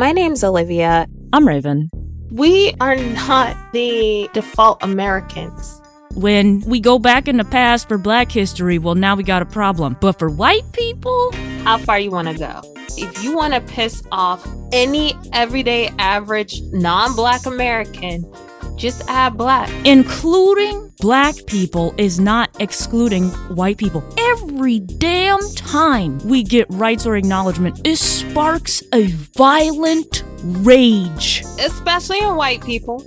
My name's Olivia. I'm Raven. We are not the default Americans. When we go back in the past for black history, well, now we got a problem. But for white people, How far you want to go? If you want to piss off any everyday average non-black American, just add black. including black people is not excluding white people. Every damn time we get rights or acknowledgement, it sparks a violent rage. Especially in white people.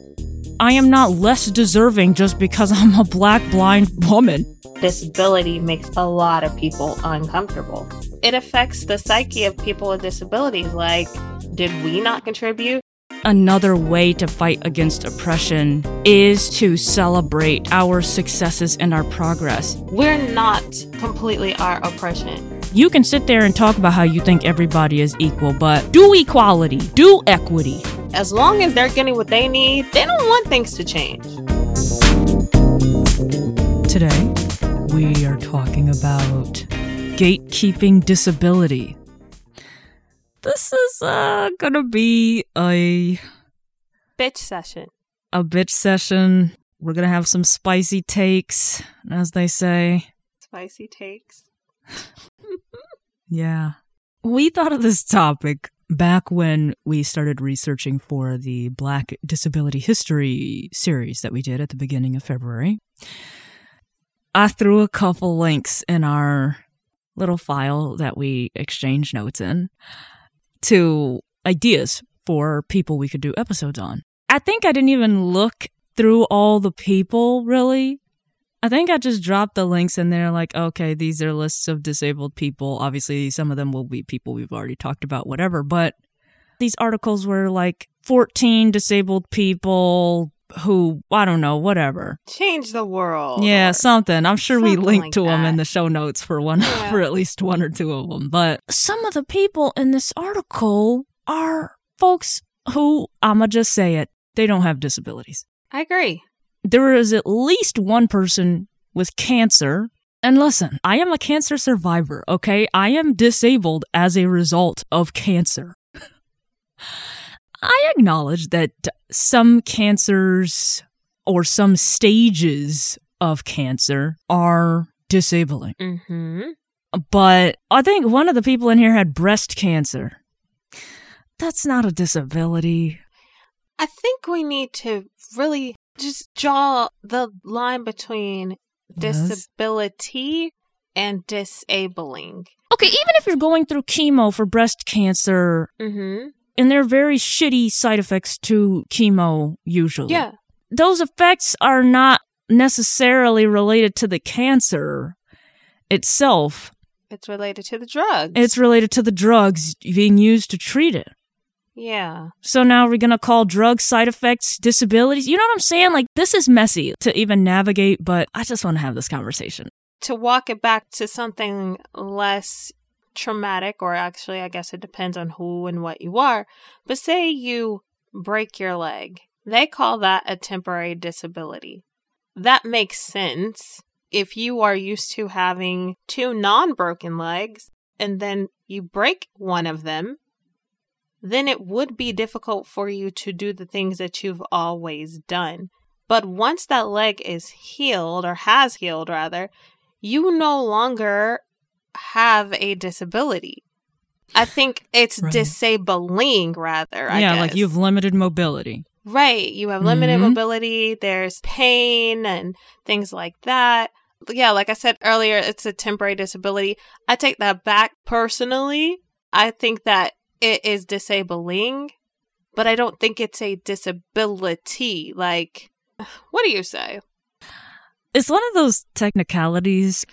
I am not less deserving just because I'm a black blind woman. Disability makes a lot of people uncomfortable. It affects the psyche of people with disabilities. Like, did we not contribute? Another way to fight against oppression is to celebrate our successes and our progress. We're not completely our oppression. You can sit there and talk about how you think everybody is equal, but do equality, do equity. As long as they're getting what they need, they don't want things to change. Today, we are talking about gatekeeping disability. This is uh, gonna be a Bitch session. a bitch session. We're gonna have some spicy takes, as they say. Spicy takes. Yeah. We thought of this topic back when we started researching for the Black Disability History series that we did at the beginning of February. I threw a couple links in our little file that we exchange notes in to ideas for people we could do episodes on. I think I didn't even look through all the people really I think I just dropped the links in there like, okay, these are lists of disabled people. Obviously, some of them will be people we've already talked about, whatever. But these articles were like 14 disabled people who, I don't know, whatever. Change the world. Yeah, something. I'm sure we link like to them in the show notes for one, Yeah. for at least one or two of them. But some of the people in this article are folks who, I'ma just say it, they don't have disabilities I agree. there is at least one person with cancer. And listen, I am a cancer survivor, okay? I am disabled as a result of cancer. I acknowledge that some cancers or some stages of cancer are disabling. Mm-hmm. But I think one of the people in here had breast cancer. That's not a disability. I think we need to really just draw the line between Yes. disability and disabling. Okay, even if you're going through chemo for breast cancer, Mm-hmm. And they're very shitty side effects to chemo usually. Yeah. Those effects are not necessarily related to the cancer itself. It's related to the drugs. It's related to the drugs being used to treat it. yeah. So now we're going to call drug side effects disabilities. You know what I'm saying? Like this is messy to even navigate, but I just want to have this conversation. To walk it back to something less traumatic, or actually, I guess it depends on who and what you are. But say you break your leg, they call that a temporary disability. That makes sense if you are used to having two non broken legs and then you break one of them. Then it would be difficult for you to do the things that you've always done. But once that leg is healed, or has healed rather, you no longer have a disability. I think it's Right. disabling rather. I yeah, guess. like you have limited mobility. Right. You have limited Mhm. mobility, there's pain and things like that. Yeah, like I said earlier, it's a temporary disability. I take that back personally. I think that it is disabling, but I don't think it's a disability. Like, what do you say? It's one of those technicalities.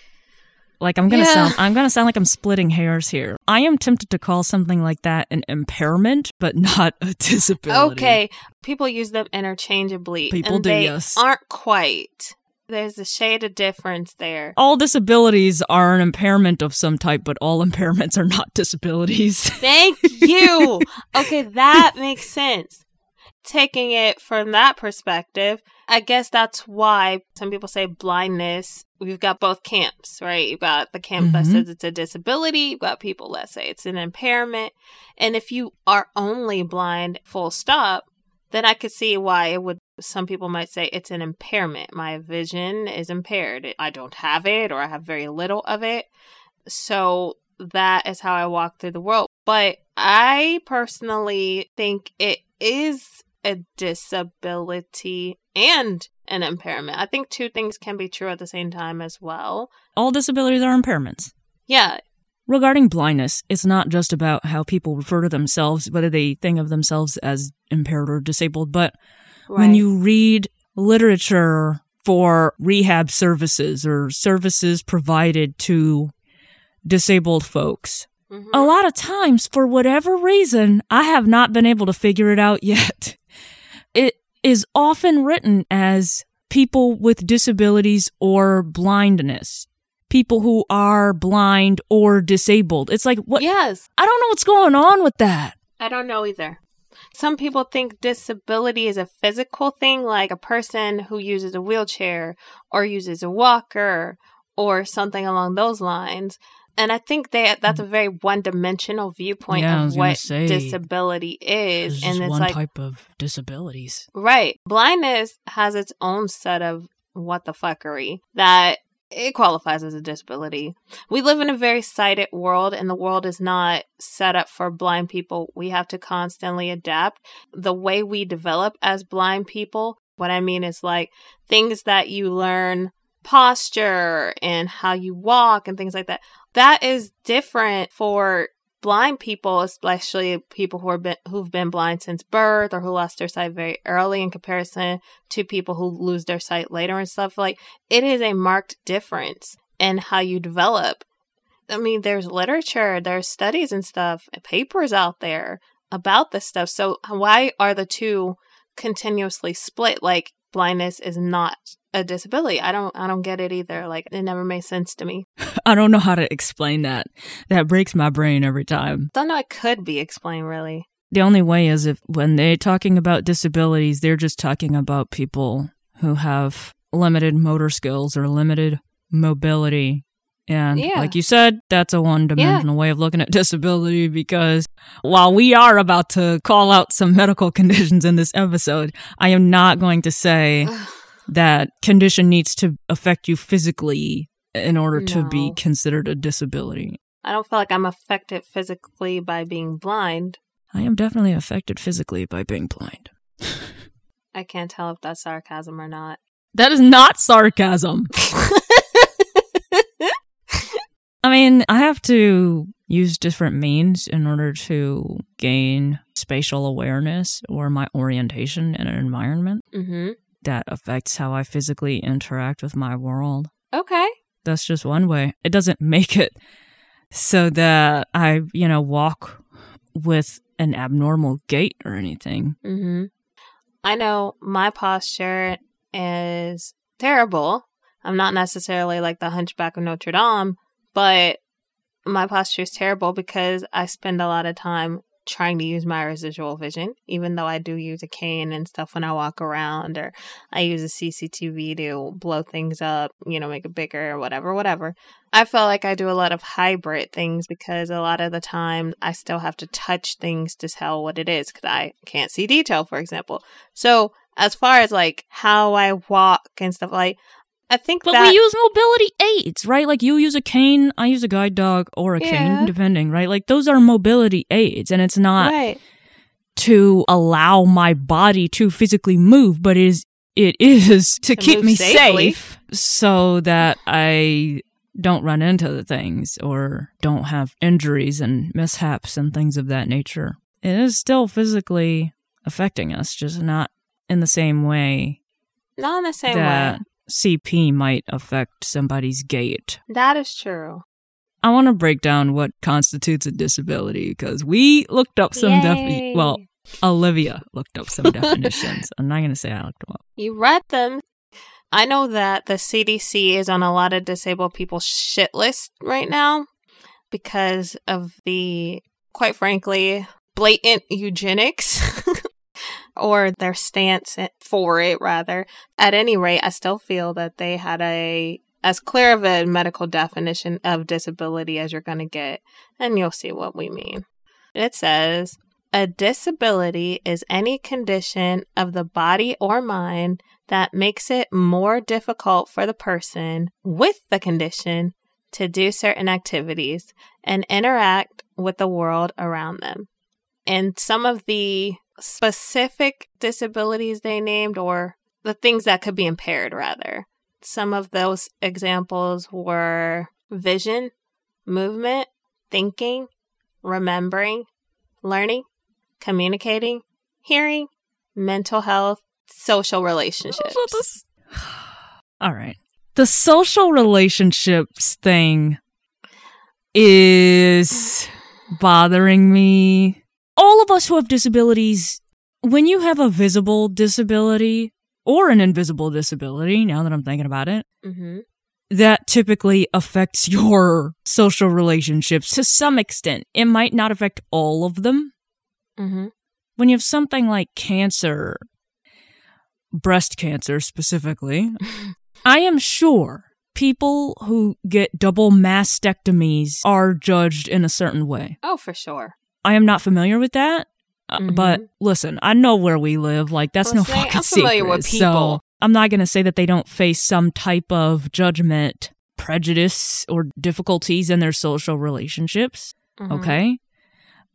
Like I'm gonna Yeah. sound, I'm gonna sound like I'm splitting hairs here. I am tempted to call something like that an impairment, but not a disability. Okay, people use them interchangeably. People and do, they yes. aren't quite. There's a shade of difference there. All disabilities are an impairment of some type, but all impairments are not disabilities. Thank you. okay, that makes sense. Taking it from that perspective, I guess that's why some people say blindness we've got both camps, right? You've got the camp that Mhm. says it's a disability, you've got people that say it's an impairment. And if you are only blind, full stop, then I could see why it would some people might say it's an impairment. My vision is impaired. I don't have it or I have very little of it. So that is how I walk through the world. But I personally think it is a disability and an impairment. I think two things can be true at the same time as well. All disabilities are impairments. Yeah. Regarding blindness, it's not just about how people refer to themselves, whether they think of themselves as impaired or disabled, but when you read literature for rehab services or services provided to disabled folks, Mhm. a lot of times, for whatever reason, I have not been able to figure it out yet. It is often written as people with disabilities or blindness. People who are blind or disabled. It's like, what? Yes. I don't know what's going on with that. I don't know either. Some people think disability is a physical thing, like a person who uses a wheelchair or uses a walker or something along those lines. And I think that that's a mm. very one-dimensional viewpoint Yeah, of what say, disability is, and it's one like type of disabilities. right, blindness has its own set of what the fuckery that it qualifies as a disability. We live in a very sighted world, and the world is not set up for blind people. We have to constantly adapt. The way we develop as blind people, what I mean is like things that you learn posture and how you walk and things like that. That is different for blind people, especially people who are been, who've been blind since birth or who lost their sight very early in comparison to people who lose their sight later and stuff. Like it is a marked difference in how you develop. I mean, there's literature, there's studies and stuff, papers out there about this stuff. So why are the two continuously split? Like blindness is not a disability. I don't I don't get it either. Like it never made sense to me. I don't know how to explain that. That breaks my brain every time. Don't know it could be explained really. The only way is if when they're talking about disabilities, they're just talking about people who have limited motor skills or limited mobility. And Yeah. like you said, that's a one dimensional way of looking at disability because while we are about to call out some medical conditions in this episode, I am not going to say that condition needs to affect you physically in order to be considered a disability. I don't feel like I'm affected physically by being blind. I am definitely affected physically by being blind. I can't tell if that's sarcasm or not. That is not sarcasm. I mean, I have to use different means in order to gain spatial awareness or my orientation in an environment mhm. that affects how I physically interact with my world. Okay. That's just one way. It doesn't make it so that I, you know, walk with an abnormal gait or anything. Mhm. I know my posture is terrible. I'm not necessarily like the hunchback of Notre Dame, but my posture is terrible because I spend a lot of time trying to use my residual vision, even though I do use a cane and stuff when I walk around, or I use a CCTV to blow things up, you know, make it bigger or whatever, whatever. I feel like I do a lot of hybrid things because a lot of the time I still have to touch things to tell what it is because I can't see detail, for example. So, as far as like how I walk and stuff, like, I think But that. we use mobility aids, right? Like you use a cane, I use a guide dog or a Yeah. cane, depending, right? Like those are mobility aids, and it's not right. to allow my body to physically move, but it is it is to, To keep me safely. safe so that I don't run into the things or don't have injuries and mishaps and things of that nature. It is still physically affecting us, just not in the same way Not in the same way. CP might affect somebody's gait. That is true. I want to break down what constitutes a disability because we looked up some Yay. defi- well, Olivia looked up some definitions. I'm not going to say I looked them up. You read them. I know that the CDC is on a lot of disabled people's shit list right now because of the, quite frankly, blatant eugenics or their stance for it, rather. At any rate, I still feel that they had a as clear of a medical definition of disability as you're going to get, and you'll see what we mean. It says a disability is any condition of the body or mind that makes it more difficult for the person with the condition to do certain activities and interact with the world around them. And some of the specific disabilities they named, or the things that could be impaired, rather, some of those examples were vision, movement, thinking, remembering, learning, communicating, hearing, mental health, social relationships. All right. The social relationships thing is bothering me. All of us who have disabilities, when you have a visible disability or an invisible disability, now that I'm thinking about it, Mm-hmm. that typically affects your social relationships to some extent. It might not affect all of them. Mm-hmm. When you have something like cancer, breast cancer specifically, I am sure people who get double mastectomies are judged in a certain way. Oh, for sure. I am not familiar with that. uh, Mhm. But listen, I know where we live. Like that's Well, no fucking I'm familiar secret. with So. I'm not going to say that they don't face some type of judgment, prejudice, or difficulties in their social relationships. Mhm. Okay,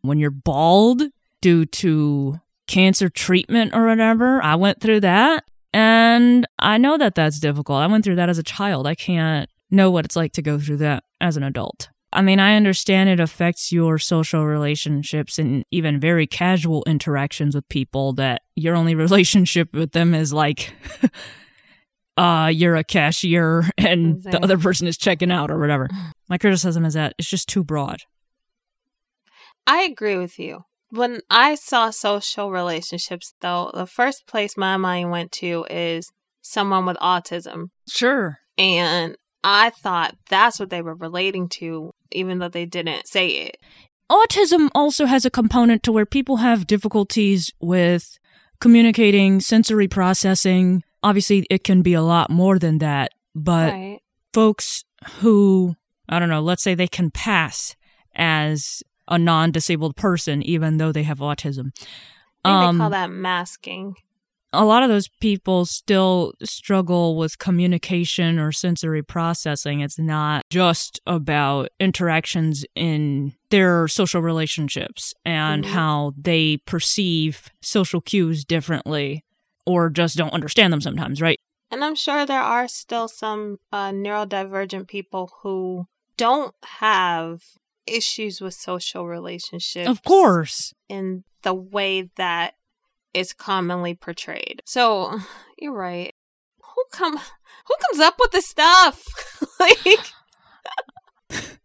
when you're bald due to cancer treatment or whatever, I went through that, and I know that that's difficult. I went through that as a child. I can't know what it's like to go through that as an adult. I mean, I understand it affects your social relationships and even very casual interactions with people that your only relationship with them is like uh you're a cashier and the other person is checking out or whatever. My criticism is that it's just too broad. I agree with you. When I saw social relationships, though, the first place my mind went to is someone with autism. Sure. And I thought that's what they were relating to, even though they didn't say it. Autism also has a component to where people have difficulties with communicating, sensory processing. Obviously, it can be a lot more than that, but right. folks who, I don't know, let's say they can pass as a non disabled person, even though they have autism. Um, they call that masking. A lot of those people still struggle with communication or sensory processing. It's not just about interactions in their social relationships and Mhm. how they perceive social cues differently or just don't understand them sometimes, right? And I'm sure there are still some uh, neurodivergent people who don't have issues with social relationships. Of course. in the way that is commonly portrayed. So you're right. Who come who comes up with this stuff? like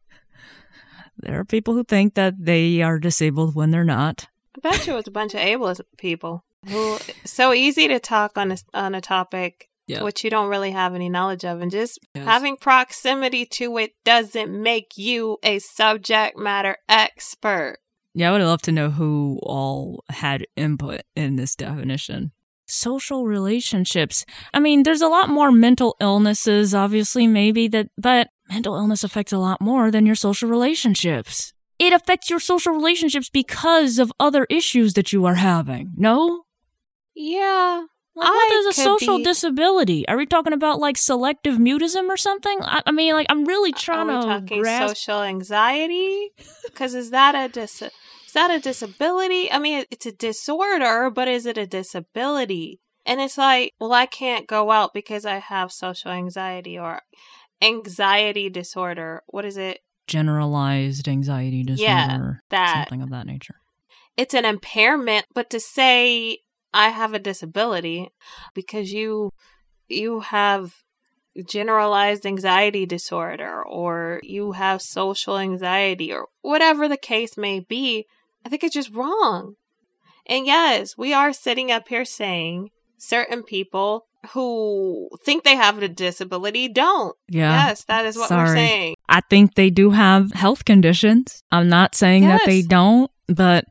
There are people who think that they are disabled when they're not. I bet you it's a bunch of ableist people who so easy to talk on a on a topic Yeah. which you don't really have any knowledge of and just Yes. having proximity to it doesn't make you a subject matter expert. Yeah, I would love to know who all had input in this definition. Social relationships. I mean, there's a lot more mental illnesses, obviously, maybe that, but mental illness affects a lot more than your social relationships. It affects your social relationships because of other issues that you are having. No? Yeah. Like, what I is a social be- disability? Are we talking about like selective mutism or something? I, I mean, like, I'm really trying Are we to talking grasp. social anxiety? Because is that a dis- is that a disability? I mean, it's a disorder, but is it a disability? And it's like, well, I can't go out because I have social anxiety or anxiety disorder. What is it? Generalized anxiety disorder. Yeah, that. Something of that nature. It's an impairment, but to say I have a disability because you you have generalized anxiety disorder or you have social anxiety or whatever the case may be, I think it's just wrong. And yes, we are sitting up here saying certain people who think they have a disability don't. Yeah. yes, that is what we're Sorry. saying. I think they do have health conditions. I'm not saying that they don't, but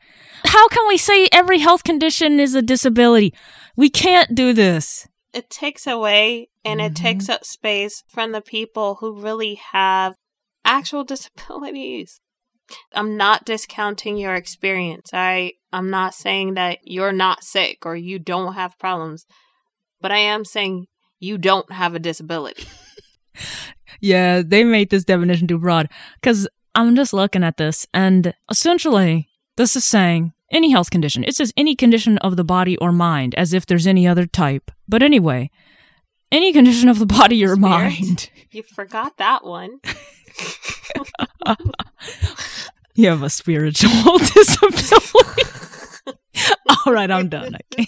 how can we say every health condition is a disability? We can't do this. it takes away and it Mhm. takes up space from the people who really have actual disabilities. I'm not discounting your experience. I I'm not saying that you're not sick or you don't have problems, but I am saying you don't have a disability. Yeah, they made this definition too broad. Because I'm just looking at this, and essentially, this is saying any health condition. It says any condition of the body or mind, as if there's any other type. But anyway, any condition of the body or Spirit? mind. You forgot that one. You have a spiritual disability. All right, I'm done. I.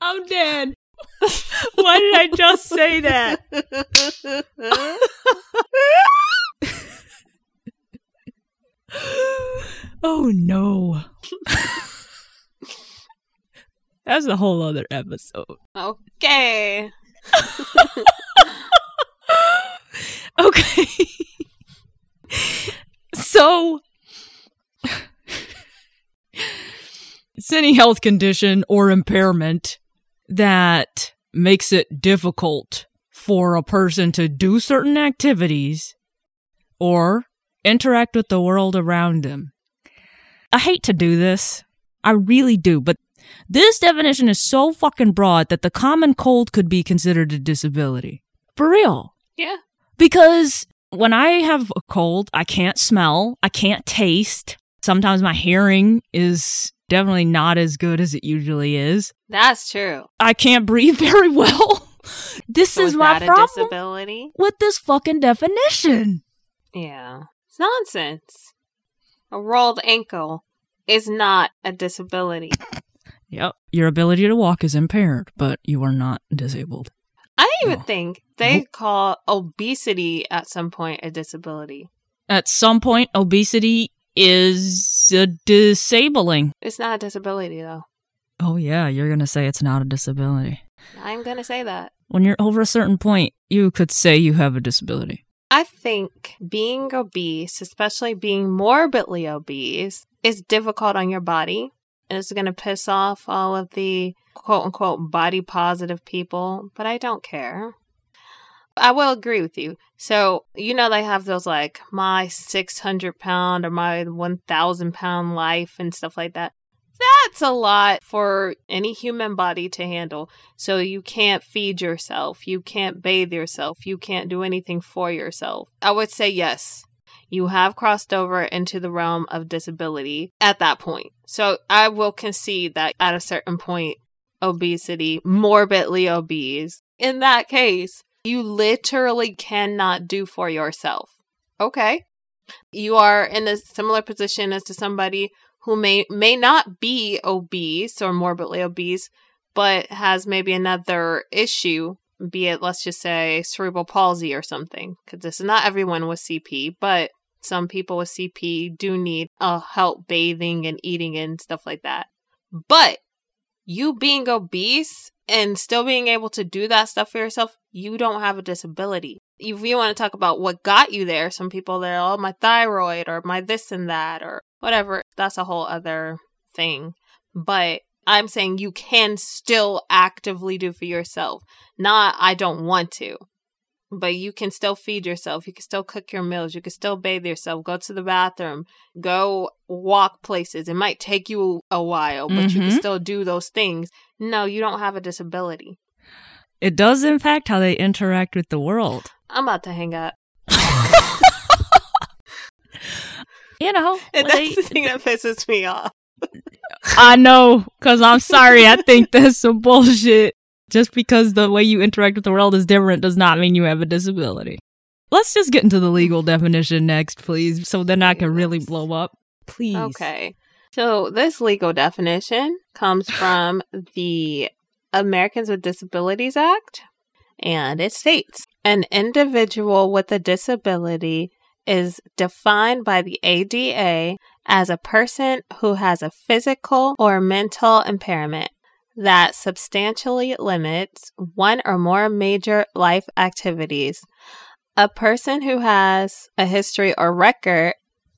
I'm dead. Why did I just say that? Oh no. That's a whole other episode. okay. Okay. so it's any health condition or impairment that makes it difficult for a person to do certain activities or interact with the world around them. I hate to do this. I really do, but this definition is so fucking broad that the common cold could be considered a disability. For real. Yeah. Because when I have a cold, I can't smell, I can't taste. Sometimes my hearing is definitely not as good as it usually is. That's true. I can't breathe very well. This So is is my that a problem disability? with this fucking definition. Yeah. It's nonsense. A rolled ankle is not a disability. Yep. Your ability to walk is impaired, but you are not disabled. I even Oh. think they Nope. call obesity at some point a disability. At some point, obesity is uh, disabling. It's not a disability though. Oh, yeah, you're going to say it's not a disability. I'm going to say that. When you're over a certain point, you could say you have a disability. I think being obese, especially being morbidly obese, is difficult on your body. And it's going to piss off all of the quote unquote body positive people, but I don't care. I will agree with you. So, you know, they have those like my 600 pound or my 1000 pound life and stuff like that. That's a lot for any human body to handle. So, you can't feed yourself. You can't bathe yourself. You can't do anything for yourself. I would say yes. You have crossed over into the realm of disability at that point. So, I will concede that at a certain point, obesity, morbidly obese, in that case, you literally cannot do for yourself. Okay. You are in a similar position as to somebody who may may not be obese or morbidly obese, but has maybe another issue, be it let's just say cerebral palsy or something. Because this is not everyone with CP, but some people with CP do need uh, help bathing and eating and stuff like that. But you being obese and still being able to do that stuff for yourself, you don't have a disability. If you want to talk about what got you there, some people they're oh my thyroid or my this and that or whatever. That's a whole other thing. But I'm saying you can still actively do for yourself. Not I don't want to. But you can still feed yourself. You can still cook your meals. You can still bathe yourself. Go to the bathroom. Go walk places. It might take you a while, but you can Mhm. still do those things. No, you don't have a disability. It does impact how they interact with the world. I'm about to hang up. You know, And they- that's the thing that pisses me off. I know, because I'm sorry. I think that's some bullshit. Just because the way you interact with the world is different does not mean you have a disability. Let's just get into the legal definition next, please, so then I can really blow up. Please. Okay. So this legal definition comes from the Americans with Disabilities Act, and it states an individual with a disability is defined by the ADA as a person who has a physical or mental impairment that substantially limits one or more major life activities. A person who has a history or record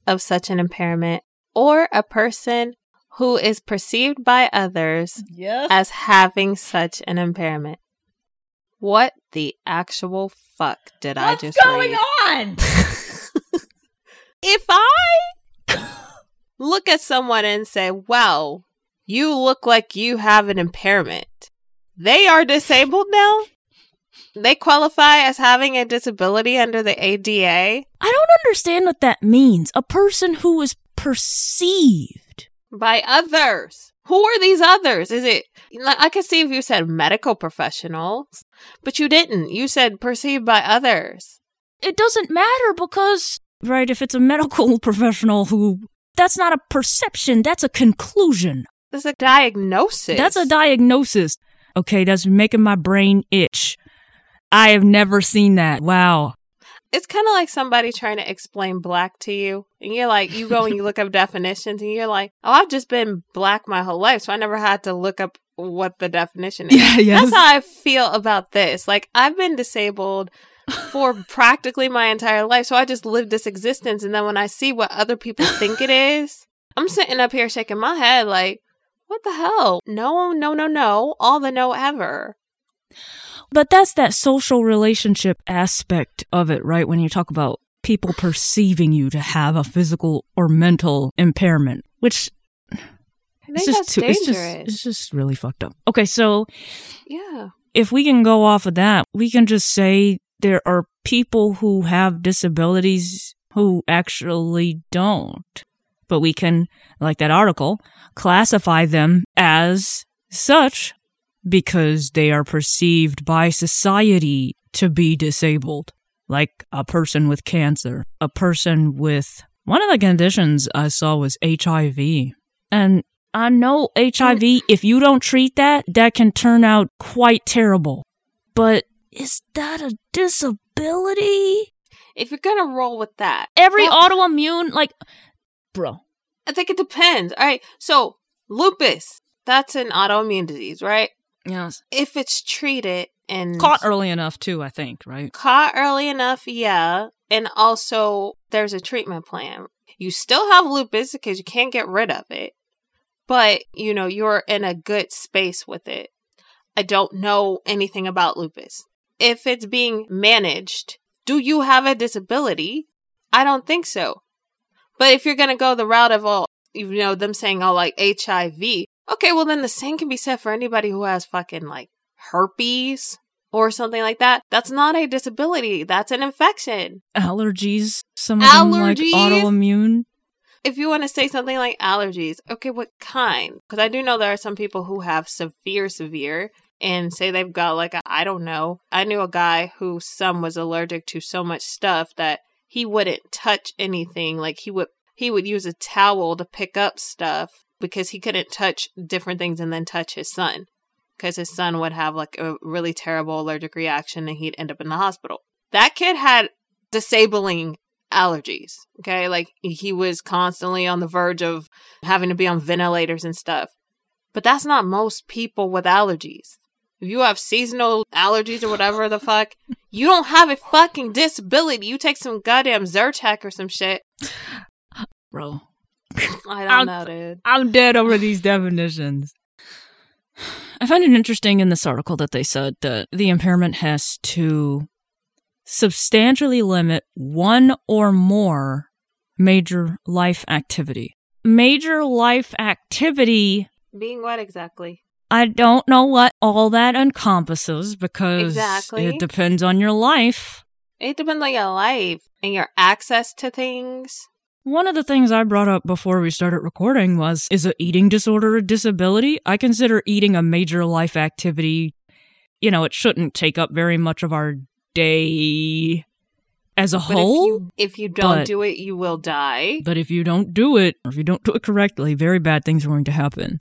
of such an impairment, or a person who is perceived by others Yes. as having such an impairment. What the actual fuck did I just read? What's going on? if I look at someone and say, "Well, you look like you have an impairment," they are disabled now. They qualify as having a disability under the ADA I don't understand what that means. A person who is perceived. by others. Who are these others? Is it? I could see if you said medical professionals, but you didn't. You said perceived by others. It doesn't matter because, right, if it's a medical professional who. That's not a perception, that's a conclusion. That's a diagnosis. That's a diagnosis. Okay, that's making my brain itch. I have never seen that. Wow. It's kind of like somebody trying to explain black to you and you're like you go and you look up definitions and you're like oh i've just been black my whole life so i never had to look up what the definition is. Yeah, yes. that's how i feel about this. Like i've been disabled for practically my entire life so i just lived this existence and then when i see what other people think it is i'm sitting up here shaking my head like what the hell? No no no no. All the no ever But that's that social relationship aspect of it, right? When you talk about people perceiving you to have a physical or mental impairment, which I it's think just too, it's just it's just really fucked up. Okay, so yeah if we can go off of that, we can just say there are people who have disabilities who actually don't. But we can, like that article, classify them as such because they are perceived by society to be disabled. Like a person with cancer, a person with one of the conditions I saw was HIV. And I know HIV, mm. if you don't treat that, that can turn out quite terrible. But is that a disability? if you're gonna roll with that Every Well- autoimmune, like, bro. I think it depends. All right. So, lupus, that's an autoimmune disease, right? Yes. If it's treated and Caught early enough, too, I think, right? caught early enough, yeah. And also, there's a treatment plan. You still have lupus because you can't get rid of it, but you know, you're in a good space with it. I don't know anything about lupus. If it's being managed, do you have a disability? I don't think so. But if you're going to go the route of, all, you know, them saying, oh, like HIV, okay, well, then the same can be said for anybody who has fucking like herpes or something like that. That's not a disability. That's an infection. Allergies, some of them like autoimmune. If you want to say something like allergies, okay, what kind? Because I do know there are some people who have severe, severe and say they've got like a, I don't know. I knew a guy whose son was allergic to so much stuff that he wouldn't touch anything. Like he would, he would use a towel to pick up stuff because he couldn't touch different things and then touch his son because his son would have like a really terrible allergic reaction and he'd end up in the hospital. That kid had disabling allergies. Okay. Like he was constantly on the verge of having to be on ventilators and stuff. But that's not most people with allergies. If you have seasonal allergies or whatever the fuck, you don't have a fucking disability. You take some goddamn Zyrtec or some shit. Bro. I don't I'm- know, dude. I'm dead over these definitions. I find it interesting in this article that they said that the impairment has to substantially limit one or more major life activity. Major life activity, Being what exactly? I don't know what all that encompasses because Exactly. it depends on your life. It depends on your life and your access to things. One of the things I brought up before we started recording was is an eating disorder a disability? I consider eating a major life activity. You know, it shouldn't take up very much of our day as a But whole. if you if you don't but- do it, you will die. but if you don't do it, or if you don't do it correctly, very bad things are going to happen.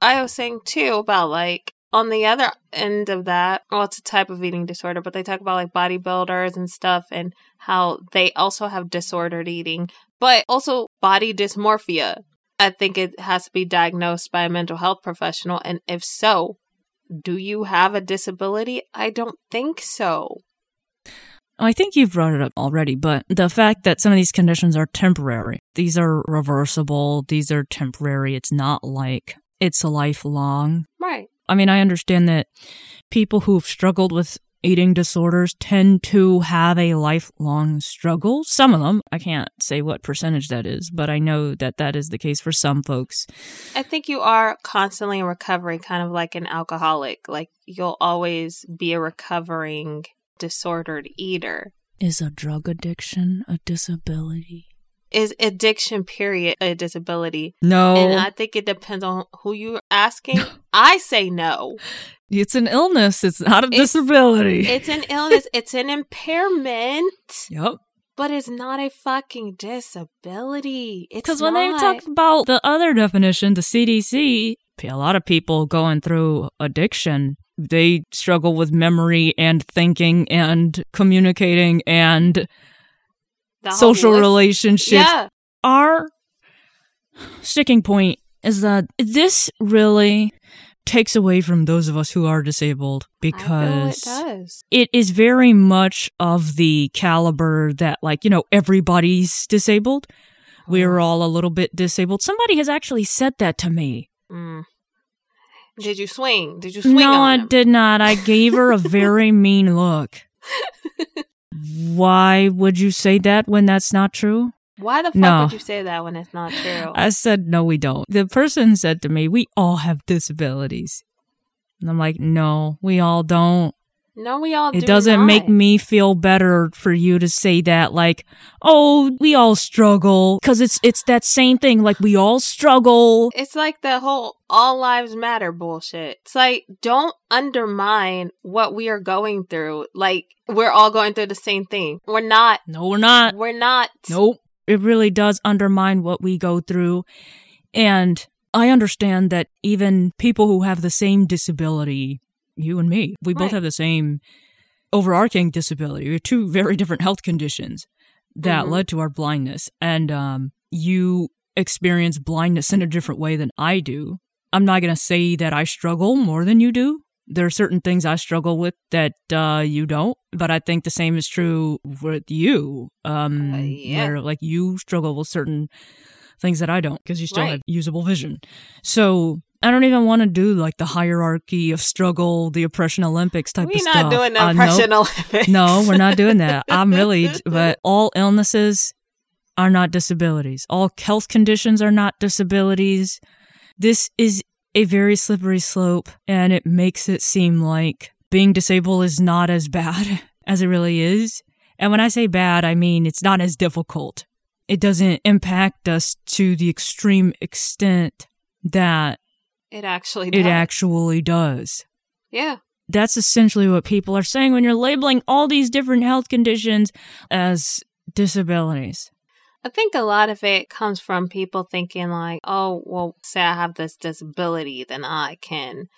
I was saying too about like on the other end of that, well, it's a type of eating disorder, but they talk about like bodybuilders and stuff and how they also have disordered eating, but also body dysmorphia. I think it has to be diagnosed by a mental health professional. And if so, do you have a disability? I don't think so. Oh, I think you've brought it up already, but the fact that some of these conditions are temporary, these are reversible, these are temporary. It's not like it's a lifelong. Right. I mean, I understand that people who've struggled with eating disorders tend to have a lifelong struggle. Some of them, I can't say what percentage that is, but I know that that is the case for some folks. I think you are constantly in recovery, kind of like an alcoholic. Like you'll always be a recovering disordered eater. Is a drug addiction a disability? Is addiction, period, a disability? No. And I think it depends on who you're asking. I say no. It's an illness. It's not a It's- disability. It's an illness, it's an impairment, yep. but it's not a fucking disability. It's Because when they talk about the other definition, the CDC, a lot of people going through addiction, they struggle with memory and thinking and communicating and social list- relationships. Yeah. Our sticking point is that this really takes away from those of us who are disabled because it does. it is very much of the caliber that like you know everybody's disabled we're all a little bit disabled somebody has actually said that to me Mm. Did you swing? Did you swing no on i did not i gave her a very mean look why would you say that when that's not true Why the fuck No. would you say that when it's not true? i said no we don't the person said to me we all have disabilities and i'm like no we all don't no, we all. It do doesn't make me feel better for you to say that like, "Oh, we all struggle." Cuz it's it's that same thing like we all struggle. It's like the whole all lives matter bullshit. It's like don't undermine what we are going through. Like we're all going through the same thing. We're not. No, we're not. We're not. Nope. It really does undermine what we go through. And I understand that even people who have the same disability, you and me, we both have the same overarching disability. We have two very different health conditions that Mhm. led to our blindness. And um, you experience blindness in a different way than I do. I'm not going to say that I struggle more than you do. There are certain things I struggle with that uh, you don't, but I think the same is true with you. Um, Uh, yeah. Where like you struggle with certain things that I don't because you still Right. have usable vision. So I don't even want to do like the hierarchy of struggle, the oppression Olympics type thing. We're of not doing the Uh, nope. oppression Olympics. No, we're not doing that. I'm really, but all illnesses are not disabilities. All health conditions are not disabilities. This is a very slippery slope, and it makes it seem like being disabled is not as bad as it really is. And when I say bad, I mean it's not as difficult. It doesn't impact us to the extreme extent that It actually. Does. it actually does Yeah. that's essentially what people are saying when you're labeling all these different health conditions as disabilities. I think a lot of it comes from people thinking like, oh, well, say I have this disability, then I can,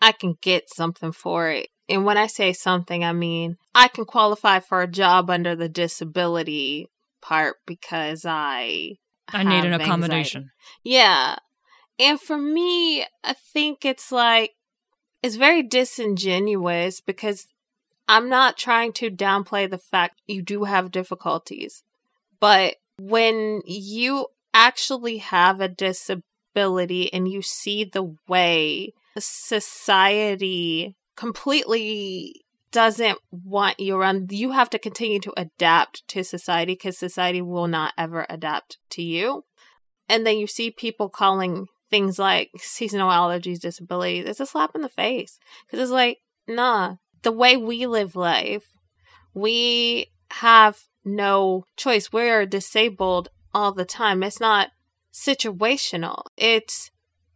I can get something for it. And when I say something, I mean I can qualify for a job under the disability part because I. I need an anxiety. accommodation. Yeah. And for me, I think it's like, it's very disingenuous because I'm not trying to downplay the fact you do have difficulties. But when you actually have a disability and you see the way society completely doesn't want you around, you have to continue to adapt to society because society will not ever adapt to you. And then you see people calling things like seasonal allergies disabilities. It's a slap in the face because it's like, nah, the way we live life, we have no choice. We're disabled all the time. It's not situational, it's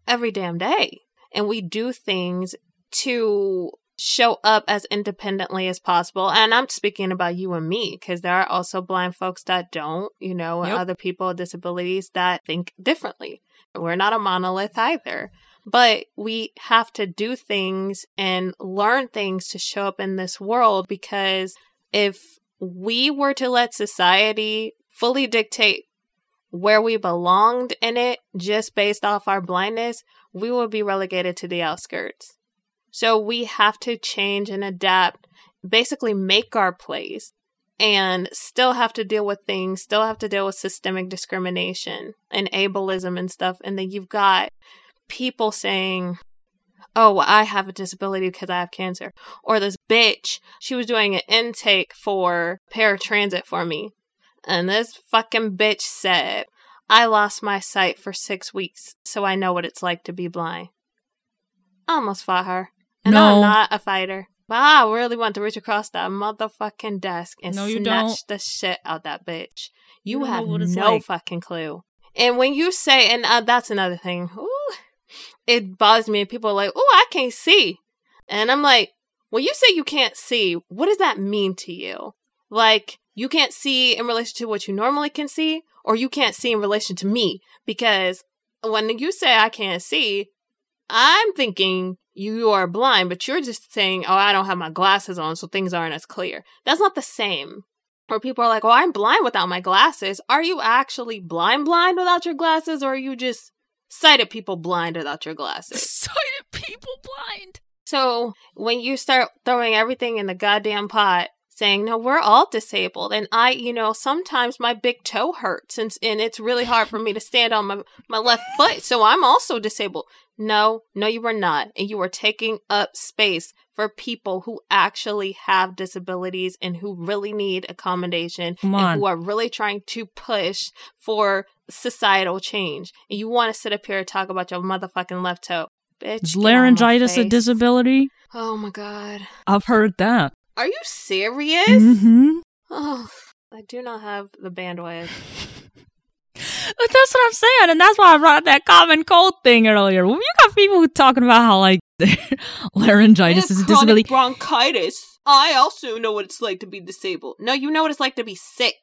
every damn day. And we do things to show up as independently as possible. And I'm speaking about you and me because there are also blind folks that don't, you know, and Yep. other people with disabilities that think differently. We're not a monolith either. But we have to do things and learn things to show up in this world because if we were to let society fully dictate where we belonged in it just based off our blindness, we would be relegated to the outskirts. So we have to change and adapt, basically make our place and still have to deal with things, still have to deal with systemic discrimination and ableism and stuff. And then you've got people saying, oh, well, I have a disability because I have cancer. Or this bitch, she was doing an intake for paratransit for me. And this fucking bitch said, I lost my sight for six weeks, so I know what it's like to be blind. I almost fought her. And No. I'm not a fighter. But I really want to reach across that motherfucking desk and No, you snatch don't. the shit out that bitch. You, You have no like. fucking clue. And when you say, and uh, that's another thing, ooh, it bothers me. People are like, oh, I can't see. And I'm like, when you say you can't see, what does that mean to you? Like, you can't see in relation to what you normally can see, or you can't see in relation to me? Because when you say I can't see, I'm thinking you are blind, but you're just saying, oh, I don't have my glasses on, so things aren't as clear. That's not the same. Or people are like, oh, I'm blind without my glasses. Are you actually blind, blind without your glasses, or are you just sighted people blind without your glasses? Sighted people blind. So when you start throwing everything in the goddamn pot, saying, no, we're all disabled. And I, you know, sometimes my big toe hurts and, and it's really hard for me to stand on my, my left foot. So I'm also disabled. No, no, you are not. And you are taking up space for people who actually have disabilities and who really need accommodation and who are really trying to push for societal change. And you want to sit up here and talk about your motherfucking left toe. Bitch. Is get out of my laryngitis a disability? Oh my god. I've heard that. Are you serious? Mm-hmm. Oh, I do not have the bandwidth. But that's what I'm saying, and that's why I brought up that common cold thing earlier. You got people talking about how like laryngitis is a disability. bronchitis. I also know what it's like to be disabled. No, you know what it's like to be sick.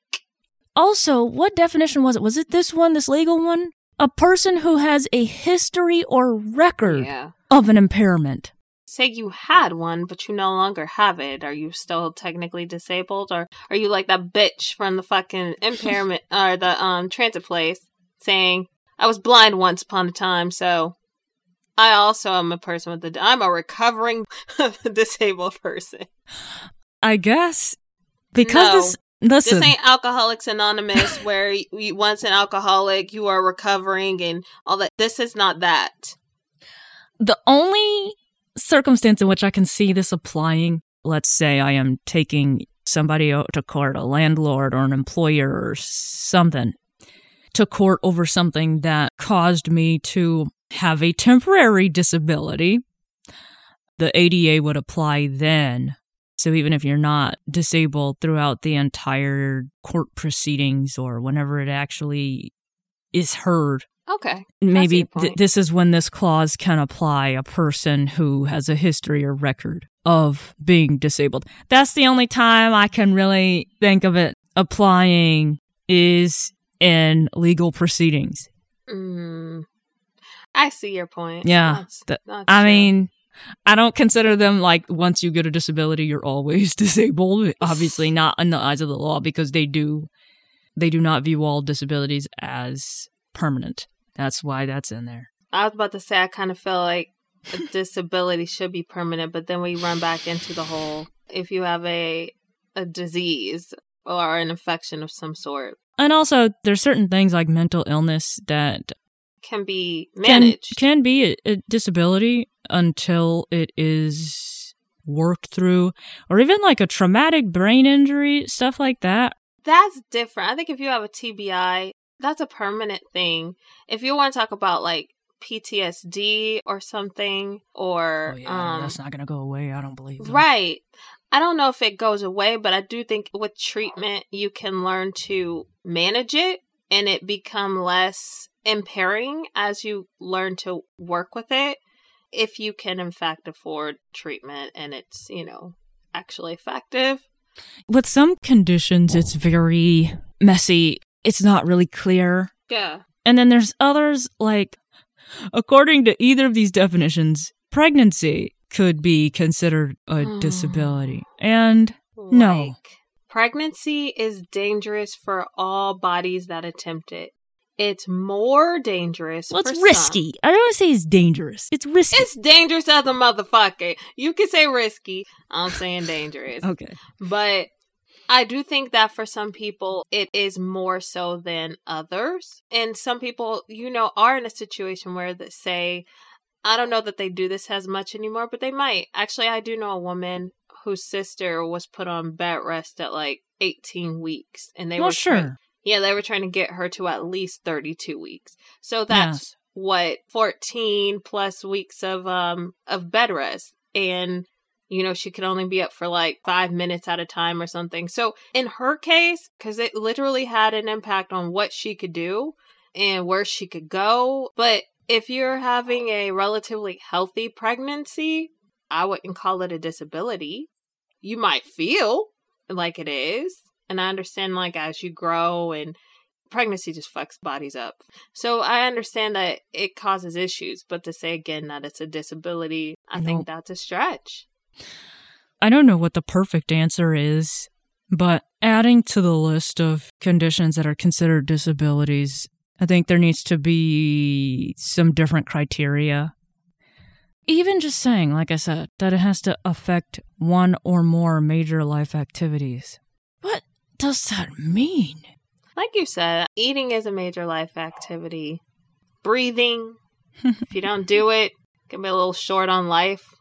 Also, what definition was it? Was it this one, this legal one? A person who has a history or record Yeah. of an impairment. Say you had one, but you no longer have it. Are you still technically disabled, or are you like that bitch from the fucking impairment or the um transit place saying, "I was blind once upon a time, so I also am a person with the I'm a recovering disabled person." I guess because No. this. Listen, This ain't Alcoholics Anonymous where you, you once an alcoholic, you are recovering and all that. This is not that. the only circumstance in which I can see this applying, let's say I am taking somebody to court, a landlord or an employer or something, to court over something that caused me to have a temporary disability. The ADA would apply then. So even if you're not disabled throughout the entire court proceedings or whenever it actually is heard, Okay. maybe th- this is when this clause can apply a person who has a history or record of being disabled. That's the only time I can really think of it applying is in legal proceedings. Mm, I see your point. Yeah, That's- that- that's I true. mean, I don't consider them like once you get a disability, you're always disabled. Obviously, not in the eyes of the law because they do they do not view all disabilities as permanent. That's why that's in there. I was about to say I kind of feel like a disability should be permanent, but then we run back into the whole if you have a a disease or an infection of some sort And also, there's certain things like mental illness that can be can, managed. can be a, a disability until it is worked through, or even like a traumatic brain injury, stuff like that. That's different. I think if you have a TBI, that's a permanent thing. If you want to talk about like PTSD or something, or um, Oh, that's not gonna go away. I don't believe. right. I don't know if it goes away, but I do think with treatment you can learn to manage it and it become less impairing as you learn to work with it. If you can in fact afford treatment and it's, you know, actually effective. With some conditions, it's very messy. It's not really clear. Yeah. And then there's others like, according to either of these definitions, pregnancy could be considered a Hmm. disability. And No. Pregnancy is dangerous for all bodies that attempt it. It's more dangerous. well, it's some. risky. I don't want to say it's dangerous. It's risky. It's dangerous as a motherfucker. You can say risky. I'm saying dangerous. okay. But I do think that for some people, it is more so than others. And some people, you know, are in a situation where they say, I don't know that they do this as much anymore, but they might. Actually, I do know a woman whose sister was put on bed rest at like 18 weeks. And they well, were sure. yeah, they were trying to get her to at least 32 weeks. So that's Yes. what 14 plus weeks of um of bed rest and you know she could only be up for like 5 minutes at a time or something. So in her case cuz it literally had an impact on what she could do and where she could go, but if you're having a relatively healthy pregnancy, I wouldn't call it a disability. You might feel like it is, and I understand like as you grow and pregnancy just fucks bodies up. So I understand that it causes issues, but to say again that it's a disability, I Nope. think that's a stretch. I don't know what the perfect answer is, but adding to the list of conditions that are considered disabilities, I think there needs to be some different criteria. Even just saying, like I said, that it has to affect one or more major life activities. What does that mean? Like you said, eating is a major life activity. Breathing, if you don't do it, can be a little short on life.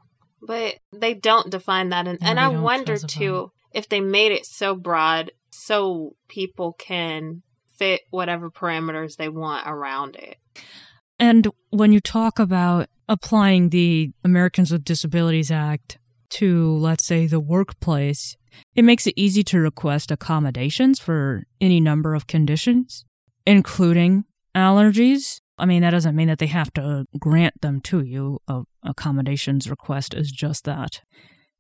But they don't define that. And, No, and I wonder specify. too if they made it so broad so people can fit whatever parameters they want around it. And when you talk about applying the Americans with Disabilities Act to, let's say, the workplace, it makes it easy to request accommodations for any number of conditions, including allergies. I mean, that doesn't mean that they have to grant them to you. A accommodations request is just that.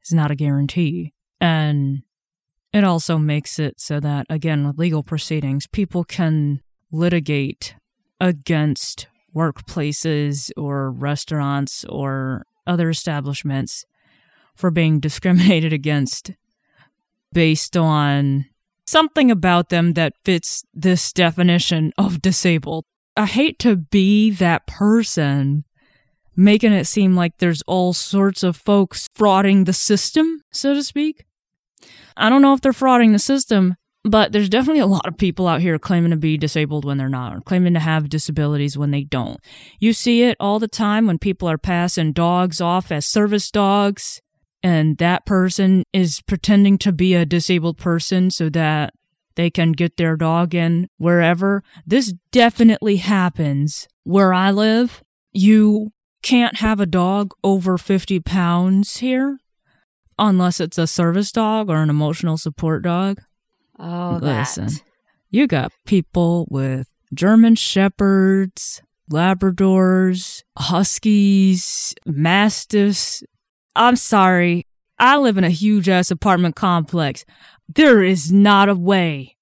It's not a guarantee. And it also makes it so that, again, with legal proceedings, people can litigate against workplaces or restaurants or other establishments for being discriminated against based on something about them that fits this definition of disabled. I hate to be that person making it seem like there's all sorts of folks frauding the system, so to speak. I don't know if they're frauding the system, but there's definitely a lot of people out here claiming to be disabled when they're not, or claiming to have disabilities when they don't. You see it all the time when people are passing dogs off as service dogs, and that person is pretending to be a disabled person so that they can get their dog in wherever. This definitely happens where I live. You can't have a dog over 50 pounds here unless it's a service dog or an emotional support dog. Oh, Listen, you got people with German Shepherds, Labradors, Huskies, Mastiffs. I'm sorry. I live in a huge ass apartment complex. There is not a way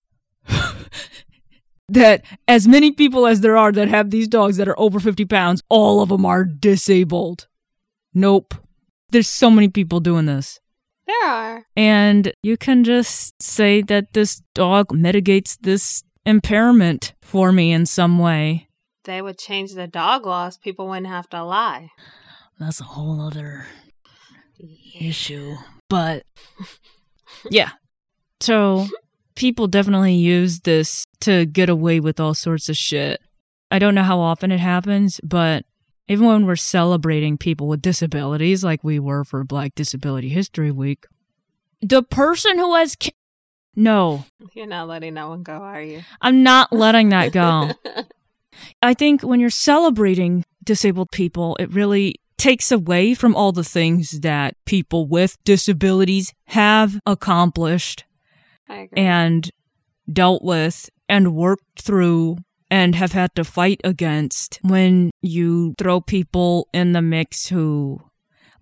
that as many people as there are that have these dogs that are over 50 pounds, all of them are disabled. Nope. There's so many people doing this. There are. And you can just say that this dog mitigates this impairment for me in some way. They would change the dog laws. People wouldn't have to lie. That's a whole other issue. But yeah. So people definitely use this to get away with all sorts of shit. I don't know how often it happens, but even when we're celebrating people with disabilities like we were for Black Disability History Week, the person who has ca- no, You're not letting that one go, are you? I'm not letting that go. I think when you're celebrating disabled people, it really takes away from all the things that people with disabilities have accomplished. And dealt with and worked through and have had to fight against when you throw people in the mix who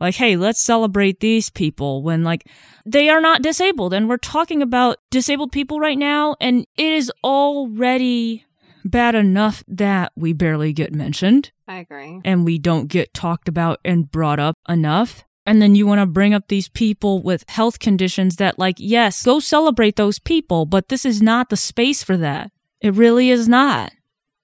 like hey let's celebrate these people when like they are not disabled and we're talking about disabled people right now and it is already bad enough that we barely get mentioned I agree. and we don't get talked about and brought up enough. And then you want to bring up these people with health conditions that, like, yes, go celebrate those people, but this is not the space for that. It really is not.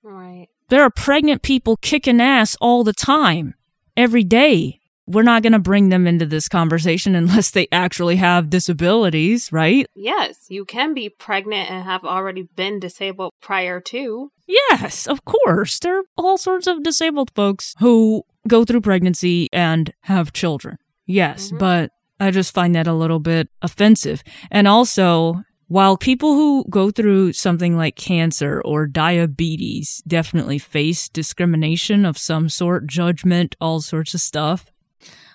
Right. There are pregnant people kicking ass all the time, every day. we're not going to bring them into this conversation unless they actually have disabilities, right? Yes, you can be pregnant and have already been disabled prior to. Yes, of course. There are all sorts of disabled folks who go through pregnancy and have children. Yes, mm-hmm. but I just find that a little bit offensive. And also, while people who go through something like cancer or diabetes definitely face discrimination of some sort, judgment, all sorts of stuff,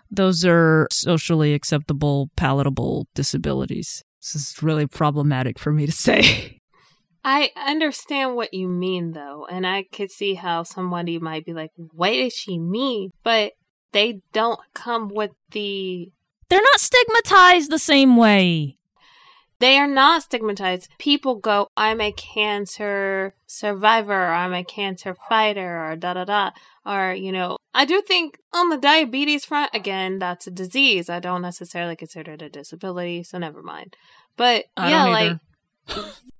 those are socially acceptable, palatable disabilities. This is really problematic for me to say. I understand what you mean, though, and I could see how somebody might be like, what does she mean? But they don't come with the. They're not stigmatized the same way. They are not stigmatized. People go, I'm a cancer survivor, or I'm a cancer fighter, or da da da. Or, you know, I do think on the diabetes front, again, that's a disease. I don't necessarily consider it a disability, so never mind. But I yeah, like,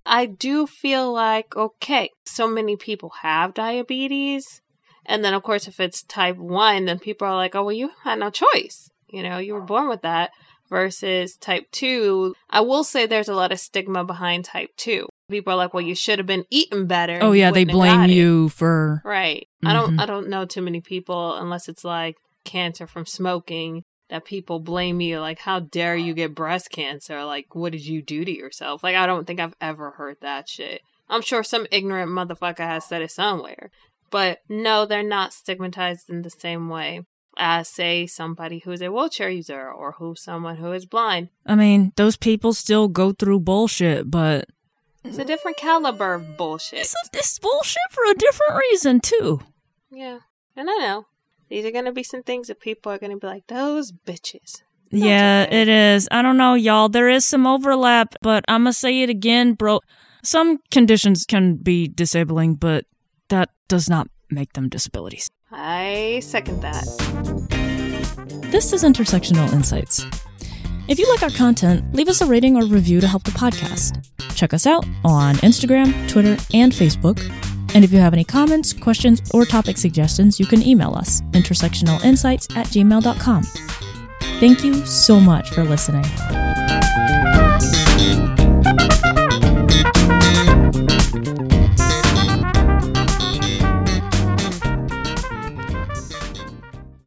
I do feel like, okay, so many people have diabetes. And then, of course, if it's type 1, then people are like, oh, well, you had no choice. You know, you were born with that versus type 2, I will say there's a lot of stigma behind type 2. People are like, "Well, you should have been eating better." Oh yeah, they blame you for Right. Mm-hmm. I don't I don't know too many people unless it's like cancer from smoking that people blame you like how dare you get breast cancer? Like what did you do to yourself? Like I don't think I've ever heard that shit. I'm sure some ignorant motherfucker has said it somewhere. But no, they're not stigmatized in the same way as say somebody who's a wheelchair user or who someone who is blind. I mean, those people still go through bullshit, but it's a different caliber of bullshit. It's, a, it's bullshit for a different reason too. Yeah, and I know these are gonna be some things that people are gonna be like, those bitches. That's yeah, okay. it is. I don't know, y'all. There is some overlap, but I'm gonna say it again, bro. Some conditions can be disabling, but that does not make them disabilities. I second that. This is Intersectional Insights. If you like our content, leave us a rating or review to help the podcast. Check us out on Instagram, Twitter, and Facebook. And if you have any comments, questions, or topic suggestions, you can email us intersectionalinsights at gmail.com. Thank you so much for listening.